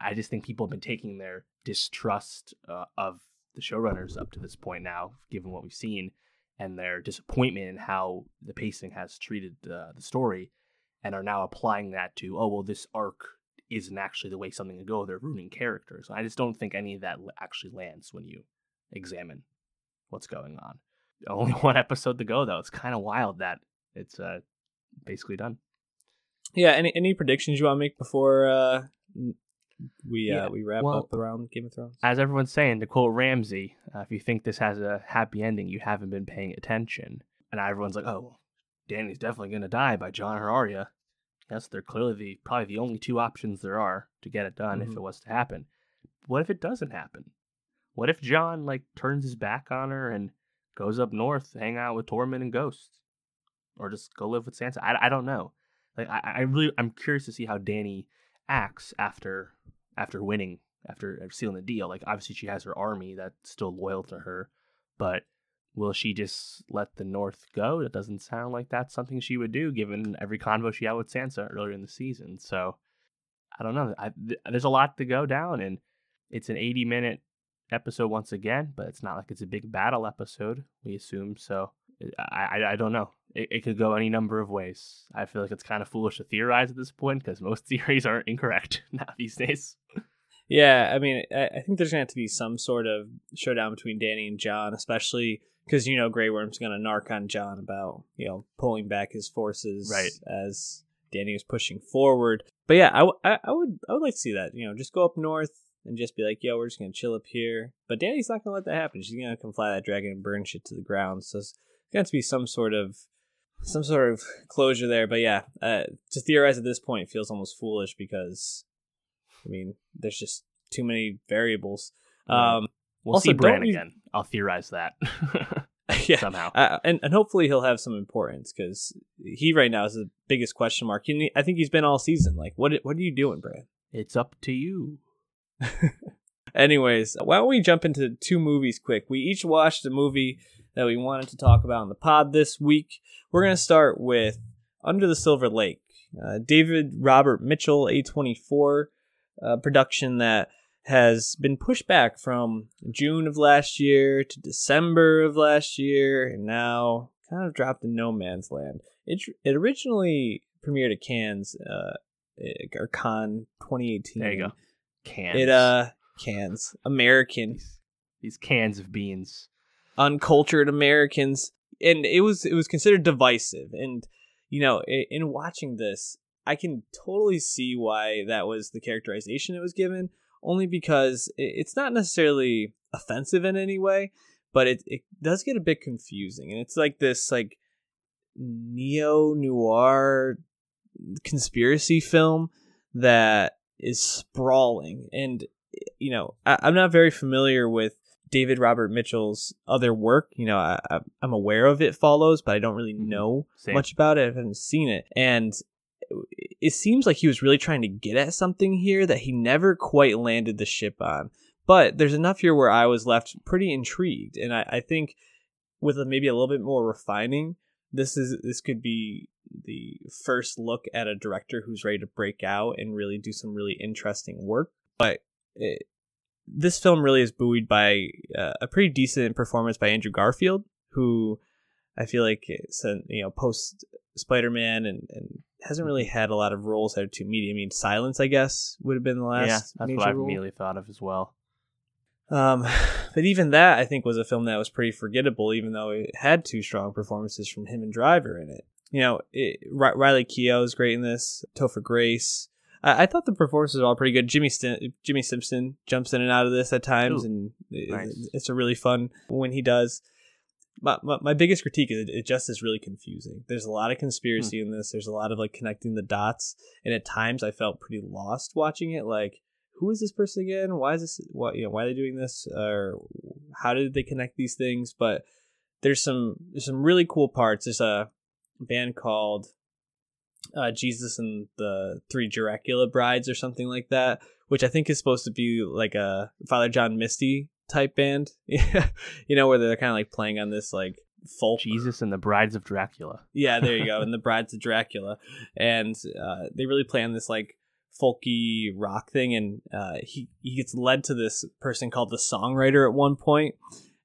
I just think people have been taking their distrust uh, of the showrunners up to this point now, given what we've seen, and their disappointment in how the pacing has treated uh, the story, and are now applying that to, oh, well, this arc isn't actually the way something can go. They're ruining characters. I just don't think any of that actually lands when you examine what's going on. Only *laughs* one episode to go, though. It's kind of wild that it's uh, basically done. yeah. Any any predictions you want to make before uh, we Yeah, uh, we wrap well- up around Game of Thrones? as everyone's saying, to quote Ramsay, uh, if you think this has a happy ending, you haven't been paying attention. And everyone's like, oh, well, Dany's definitely going to die by Jon or Arya. Yes, they're clearly the probably the only two options there are to get it done if Mhm. it was to happen. What if it doesn't happen? What if Jon like turns his back on her and goes up north, hang out with Tormund and Ghost, or just go live with Sansa? I, I don't know. Like I, I really I'm curious to see how Dany acts after after winning after sealing the deal. Like obviously she has her army that's still loyal to her, but will she just let the North go? It doesn't sound like that's something she would do, given every convo she had with Sansa earlier in the season. So I don't know. I, th- there's a lot to go down, and it's an 80 minute episode once again, but it's not like it's a big battle episode. We assume so. Eh, I I, I don't know. It, it could go any number of ways. I feel like it's kind of foolish to theorize at this point because most *laughs* theories aren't incorrect *laughs* now these days. Yeah, I mean, I, I think there's gonna have to be some sort of showdown between Dany and Jon, especially because you know Grey Worm's gonna narc on Jon about you know pulling back his forces Right. as Dany was pushing forward. But yeah, I I would I would like to see that. You know, just go up north and just be like, yo, we're just gonna chill up here. But Dany's not gonna let that happen. She's gonna come fly that dragon and burn shit to the ground. So it's gonna to be some sort of some sort of closure there. But yeah, uh, to theorize at this point feels almost foolish because I mean, there's just too many variables. Um, We'll Also, see Bran don't again. I'll theorize that *laughs* yeah, somehow. uh, and and hopefully he'll have some importance because he right now is the biggest question mark. He- I think he's been all season. Like, what what are you doing, Brad? It's up to you. *laughs* Anyways, why don't we jump into two movies quick? We each watched a movie that we wanted to talk about in the pod this week. We're going to start with Under the Silver Lake, uh, David Robert Mitchell, A24 uh, production that has been pushed back from June of last year to December of last year, and now kind of dropped in no man's land. It, it originally premiered at Cannes, uh, or Con 2018. There you go. Cans. It uh cans American These cans of beans. uncultured Americans, and it was it was considered divisive. And you know, in watching this, I can totally see why that was the characterization it was given. Only because it's not necessarily offensive in any way, but it it does get a bit confusing, and it's like this like neo noir conspiracy film that is sprawling. And you know I, i'm not very familiar with david robert mitchell's other work. You know I, i'm aware of it follows but i don't really Mhm. know Same. much about it. I haven't seen it. And it seems like he was really trying to get at something here that he never quite landed the ship on. But there's enough here where i was left pretty intrigued. And i, I think with a, maybe a little bit more refining this is this could be the first look at a director who's ready to break out and really do some really interesting work. But it, this film really is buoyed by uh, a pretty decent performance by Andrew Garfield, who I feel like a, you know post Spider Man and, and hasn't really had a lot of roles that are too meaty. I mean, Silence, I guess, would have been the last. yeah, that's major what I role. immediately thought of as well. Um, *sighs* but even that, I think, was a film that was pretty forgettable, even though it had two strong performances from him and Driver in it. You know, it, Riley Keough is great in this. Topher Grace. I, I thought the performances were all pretty good. Jimmy Stin- Jimmy Simpson jumps in and out of this at times, Ooh, and it- nice. it's a really fun when he does. My, my, my biggest critique is it, it just is really confusing. There's a lot of conspiracy in this. There's a lot of like connecting the dots, and at times I felt pretty lost watching it. Like, who is this person again? Why is this? What you know? Why are they doing this? Or how did they connect these things? But there's some there's some really cool parts. There's a band called uh, Jesus and the Three Dracula Brides or something like that, which I think is supposed to be like a Father John Misty type band. *laughs* you know, where they're kind of like playing on this like folk Jesus and the Brides of Dracula. yeah, there you go. *laughs* And the Brides of Dracula, and uh, they really play on this like folky rock thing. And uh, he he gets led to this person called the songwriter at one point,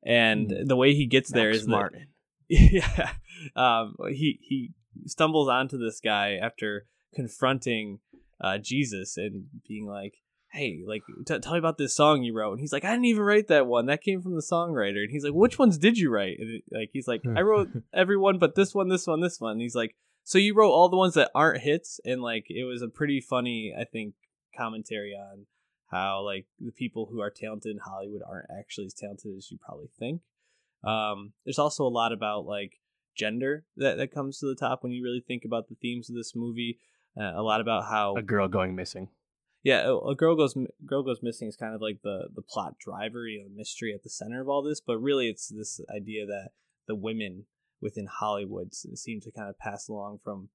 and Hmm. the way he gets there Max is that Martin. *laughs* yeah, um, he he stumbles onto this guy after confronting uh, Jesus and being like. Hey, like, t- tell me about this song you wrote. And he's like, I didn't even write that one. That came from the songwriter. And he's like, which ones did you write? And it- like, he's like, I wrote *laughs* every one but this one, this one, this one. And he's like, so you wrote all the ones that aren't hits, and like it was a pretty funny, I think, commentary on how like the people who are talented in Hollywood aren't actually as talented as you probably think. Um, there's also a lot about like gender that that comes to the top when you really think about the themes of this movie. Uh, a lot about how A girl going missing. yeah, a, a girl goes girl goes missing is kind of like the the plot driver, you know, mystery at the center of all this. But really, it's this idea that the women within Hollywood seem to kind of pass along from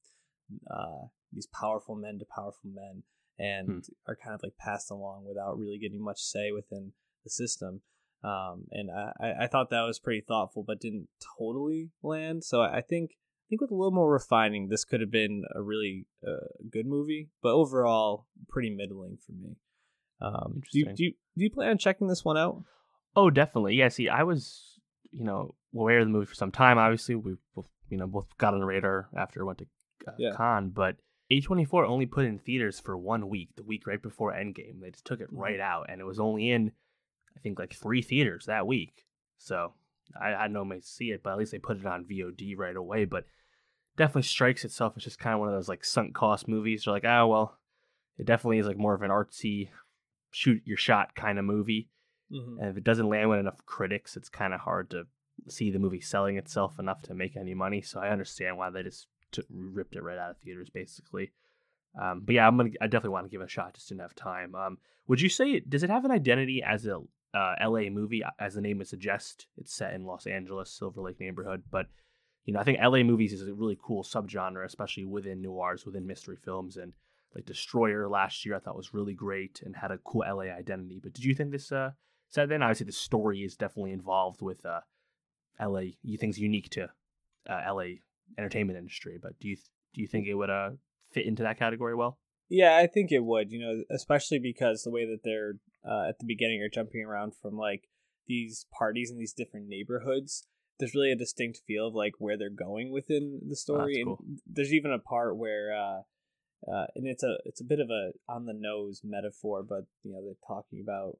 uh, these powerful men to powerful men, and are kind of like passed along without really getting much say within the system. Um, and I, I- thought that was pretty thoughtful, but didn't totally land. So I I think I think with a little more refining, this could have been a really uh, good movie. But overall, pretty middling for me. Um, do you, do you do you plan on checking this one out? Oh, definitely. Yeah. See, I was, you know, aware of the movie for some time. Obviously, we both, you know, both got on the radar after I went to uh, Yeah. con. But A24 only put in theaters for one week, the week right before Endgame. They just took it Mhm. right out, and it was only in, I think, like three theaters that week. So I, I had no way to see it, but at least they put it on VOD right away. But definitely strikes itself as just kind of one of those like sunk cost movies. You're like, oh well, it definitely is like more of an artsy, shoot your shot kind of movie. Mm-hmm. And if it doesn't land with enough critics, it's kind of hard to see the movie selling itself enough to make any money. So I understand why they just t- ripped it right out of theaters, basically. Um, but yeah, I'm gonna. I definitely want to give it a shot. Just didn't have time. Um, would you say does it have an identity as a uh, L.A. movie? As the name would suggest, it's set in Los Angeles, Silver Lake neighborhood. But you know, I think L.A. movies is a really cool subgenre, especially within noirs, within mystery films, and like Destroyer last year, I thought was really great and had a cool LA identity. But did you think this uh, set then? Obviously, the story is definitely involved with uh, LA. You think's unique to uh, LA entertainment industry, but do you do you think it would uh fit into that category well? Yeah, I think it would. You know, especially because the way that they're uh, at the beginning are jumping around from like these parties in these different neighborhoods. There's really a distinct feel of like where they're going within the story, cool. and there's even a part where, uh, uh, and it's a it's a bit of a on the nose metaphor, but you know they're talking about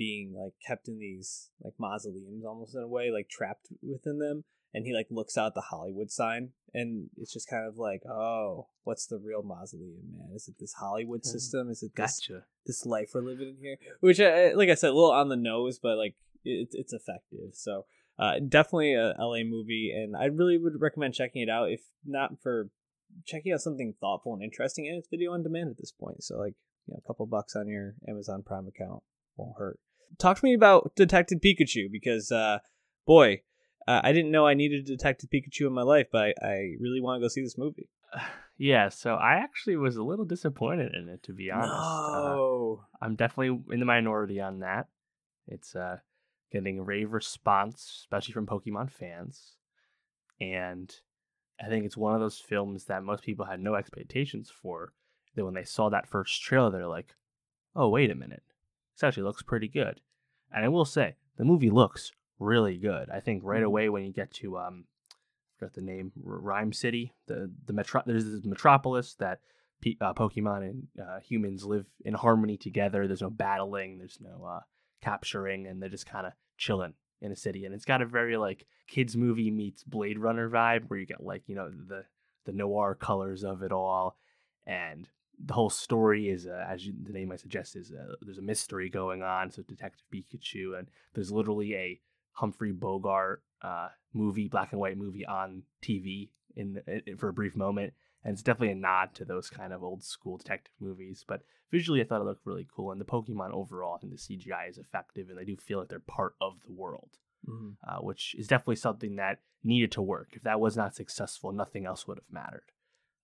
being like kept in these like mausoleums almost in a way, like trapped within them, and he like looks out the Hollywood sign, and it's just kind of like, oh, what's the real mausoleum, man? Is it this Hollywood system? Is it this Gotcha. this life we're living in here? Which, uh, like I said, a little on the nose, but like it, it's effective. So uh, definitely a LA movie, and I really would recommend checking it out. If not for checking out something thoughtful and interesting, and it's video on demand at this point. So like you know, a couple bucks on your Amazon Prime account won't hurt. Talk to me about Detective Pikachu because, uh, boy, uh, I didn't know I needed Detective Pikachu in my life, but I, I really want to go see this movie. *sighs* Yeah, so I actually was a little disappointed in it, to be honest. Uh, No. I'm definitely in the minority on that. It's uh, getting rave response, especially from Pokemon fans. And I think it's one of those films that most people had no expectations for. That when they saw that first trailer, they're like, oh, wait a minute. This actually looks pretty good. And I will say, the movie looks really good. I think right Mhm. away when you get to, um, I forgot the name, R- Ryme City, the, the metro- there's this metropolis that P- uh, Pokemon and uh, humans live in harmony together. There's no battling, there's no uh, capturing, and they're just kind of chilling in a city. And it's got a very like kids movie meets Blade Runner vibe, where you get like you know the the noir colors of it all, and the whole story is, uh, as you, the name might suggest, is uh, there's a mystery going on. So Detective Pikachu, and there's literally a Humphrey Bogart uh, movie, black and white movie on TV in, in for a brief moment and it's definitely a nod to those kind of old school detective movies. But visually, I thought it looked really cool, and the Pokemon overall, I think the CGI is effective, and they do feel like they're part of the world, Mhm. uh, which is definitely something that needed to work. If that was not successful, nothing else would have mattered.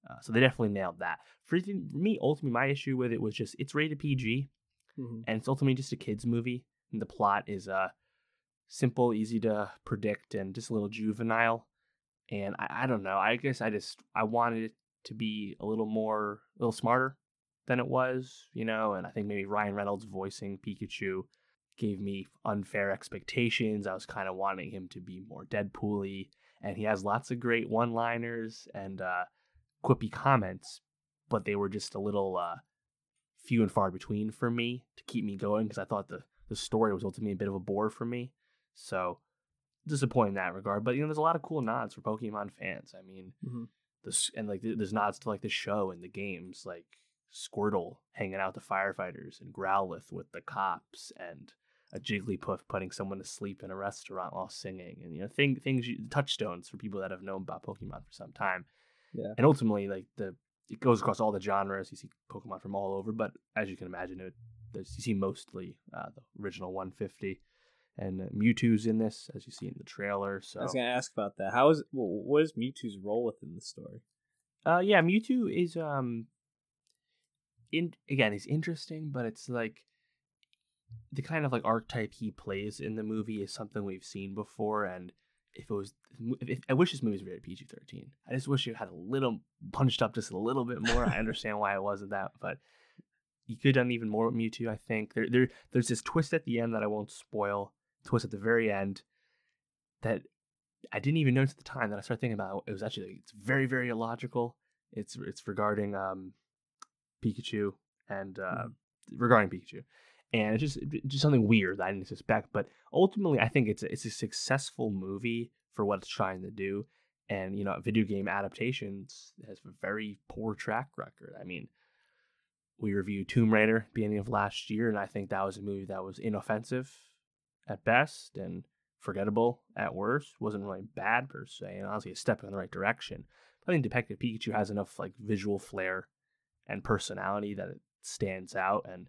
Uh, so they definitely nailed that. For me, ultimately, my issue with it was just it's rated PG, Mhm. and it's ultimately just a kids movie, and the plot is uh simple, easy to predict, and just a little juvenile. And I, I don't know. I guess I just I wanted it to be a little more, a little smarter than it was, you know. And I think maybe Ryan Reynolds voicing Pikachu gave me unfair expectations. I was kind of wanting him to be more Deadpool-y, and he has lots of great one-liners and uh, quippy comments, but they were just a little uh, few and far between for me to keep me going because I thought the the story was ultimately a bit of a bore for me. So disappointing in that regard. But you know, there's a lot of cool nods for Pokemon fans. I mean, Mhm. this and like there's nods to like the show and the games, like Squirtle hanging out the firefighters and Growlithe with the cops and a Jigglypuff putting someone to sleep in a restaurant while singing and you know thing, things you, touchstones for people that have known about Pokemon for some time. Yeah. And ultimately, like the it goes across all the genres. You see Pokemon from all over, but as you can imagine, it there's, you see mostly uh, the original 150, and uh, Mewtwo's in this, as you see in the trailer. So I was gonna ask about that. How is wh- what is Mewtwo's role within the story? Uh, yeah, Mewtwo is um, in again, he's interesting, but it's like the kind of like archetype he plays in the movie is something we've seen before, and if it was, if, if- I wish this movie was rated PG thirteen. I just wish it had a little punched up just a little bit more. I understand why it wasn't that, but you could have done even more with Mewtwo. I think there, there, there's this twist at the end that I won't spoil. Twist at the very end that I didn't even notice at the time that I started thinking about it was actually it's very very illogical. It's it's regarding um Pikachu and uh regarding Pikachu. And it's just just something weird that I didn't suspect, but ultimately I think it's a, it's a successful movie for what it's trying to do. And you know, video game adaptations has a very poor track record. I mean, we reviewed Tomb Raider beginning of last year, and I think that was a movie that was inoffensive at best and forgettable at worst. wasn't really bad per se, and honestly a step in the right direction. I think Detective Pikachu has enough like visual flair and personality that it stands out and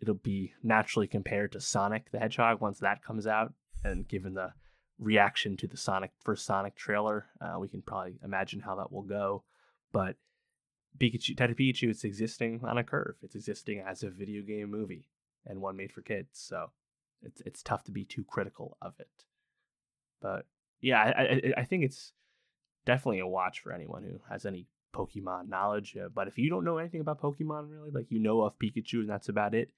it'll be naturally compared to Sonic the Hedgehog once that comes out and given the reaction to the Sonic first Sonic trailer, uh, we can probably imagine how that will go. But Pikachu, Detective Pikachu, it's existing on a curve. It's existing as a video game movie and one made for kids. So it's it's tough to be too critical of it. But yeah, I I, I think it's definitely a watch for anyone who has any Pokemon knowledge. Uh, but if you don't know anything about Pokemon, really, like you know of Pikachu and that's about it,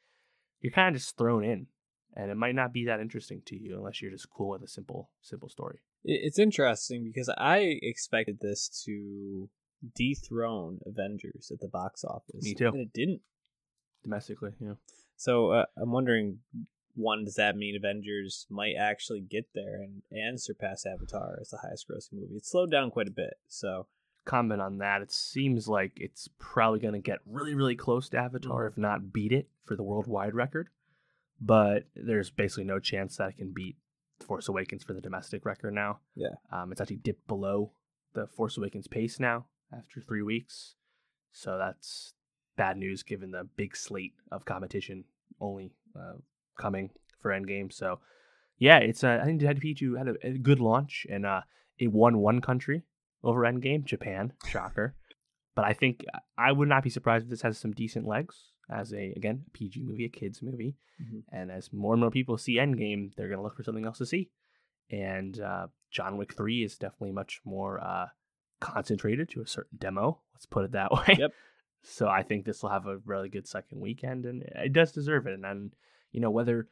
you're kind of just thrown in, and it might not be that interesting to you unless you're just cool with a simple simple story. It's interesting because I expected this to dethrone Avengers at the box office. Me too. And it didn't. Domestically, yeah. So uh, I'm wondering, one, does that mean Avengers might actually get there and, and surpass Avatar as the highest grossing movie? It slowed down quite a bit. So comment on that. It seems like it's probably going to get really, really close to Avatar, Mhm. if not beat it for the worldwide record. But there's basically no chance that it can beat Force Awakens for the domestic record now. Yeah. Um, it's actually dipped below the Force Awakens pace now after three weeks. So that's bad news given the big slate of competition only uh, coming for Endgame. So yeah, it's uh, I think Detective Pikachu had a, a good launch and uh, it won one country over Endgame, Japan. Shocker. But I think I would not be surprised if this has some decent legs as a again PG movie, a kids movie, Mhm. and as more and more people see Endgame, they're gonna look for something else to see. And uh, John Wick Three is definitely much more uh, concentrated to a certain demo. Let's put it that *laughs* way. Yep. So I think this will have a really good second weekend, and it does deserve it. And, and you know whether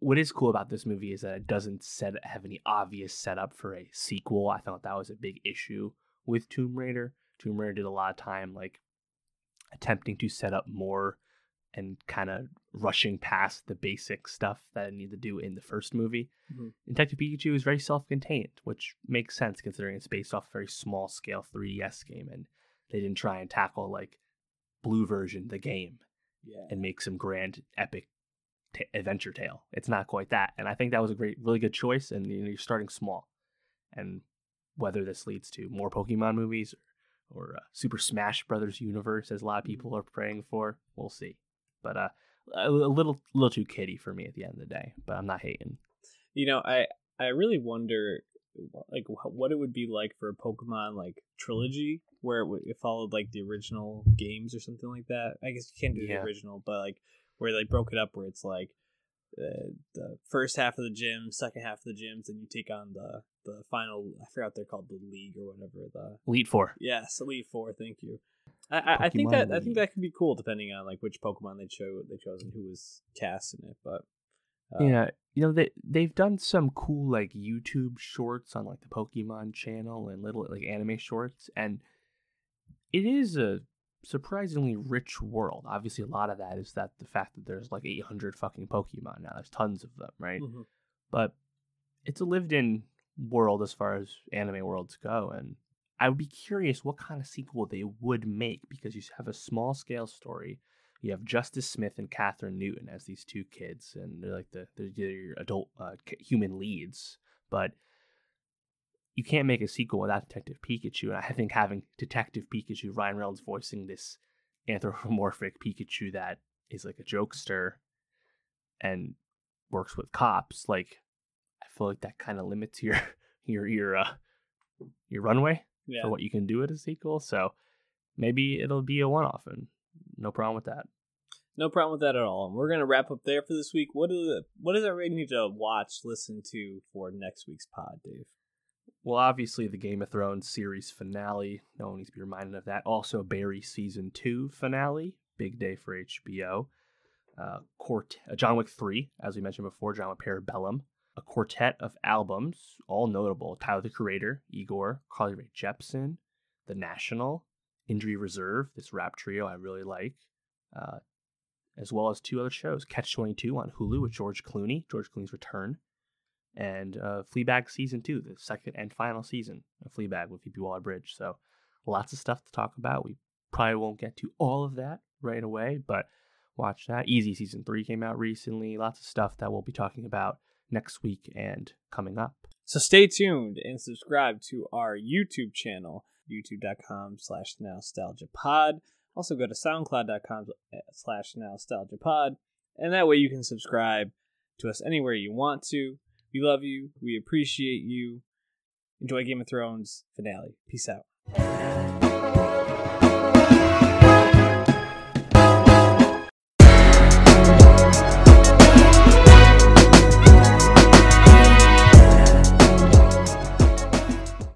what is cool about this movie is that it doesn't set have any obvious setup for a sequel. I thought that was a big issue with Tomb Raider. Tomb Raider did a lot of time like attempting to set up more and kind of rushing past the basic stuff that I need to do in the first movie. Mhm. Detective Pikachu is very self-contained, which makes sense considering it's based off a very small scale 3DS game and they didn't try and tackle like blue version the game yeah, and make some grand epic t- adventure tale. It's not quite that, and I think that was a great, really good choice. And you know, you're starting small, and whether this leads to more Pokemon movies or, or uh, Super Smash Brothers universe, as a lot of people are praying for, we'll see. But uh, a, little, little too kiddie for me at the end of the day. But I'm not hating. you know, I I really wonder like what it would be like for a Pokemon like trilogy where it, would, it followed like the original games or something like that. I guess you can't do Yeah. the original, but like where they broke it up where it's like uh, the first half of the gym, second half of the gyms, and you take on the the final. I forgot what they're called, the league or whatever. The Elite Four. yes, Elite Four. Thank you. I, I, I think Pokemon that I think that could be cool depending on like which Pokemon they chose they chose and who was cast in it. But uh, yeah, you know they they've done some cool like YouTube shorts on like the Pokemon channel and little like anime shorts, and it is a surprisingly rich world. Obviously, a lot of that is that the fact that there's like 800 fucking Pokemon now. There's tons of them, right? mhm. But it's a lived-in world as far as anime worlds go, and I would be curious what kind of sequel they would make because you have a small-scale story. You have Justice Smith and Kathryn Newton as these two kids, and they're like the they're your adult uh, human leads. But you can't make a sequel without Detective Pikachu, and I think having Detective Pikachu, Ryan Reynolds voicing this anthropomorphic Pikachu that is like a jokester and works with cops, like I feel like that kind of limits your *laughs* your your uh your runway yeah. for what you can do at a sequel. So maybe it'll be a one off and no problem with that. No problem with that at all. And we're gonna wrap up there for this week. What is? What does everybody need to watch, listen to for next week's pod, Dave? Well, obviously the Game of Thrones series finale. No one needs to be reminded of that. Also, Barry season two finale. Big day for HBO. Uh, Court, uh, John Wick three, as we mentioned before. John Wick Parabellum. A quartet of albums, all notable. Tyler the Creator, Igor, Carly Rae Jepsen, The National, Injury Reserve. This rap trio I really like. Uh, as well as two other shows: Catch Twenty Two on Hulu with George Clooney, George Clooney's return, and uh, Fleabag season two, the second and final season of Fleabag with Phoebe Waller-Bridge. So lots of stuff to talk about. We probably won't get to all of that right away, but watch that. Easy season three came out recently. Lots of stuff that we'll be talking about next week and coming up. So stay tuned and subscribe to our YouTube channel, youtube.com slash nostalgia pod. Also, go to soundcloud.com slash nostalgiapod, and that way you can subscribe to us anywhere you want to. We love you. We appreciate you. Enjoy Game of Thrones finale. Peace out.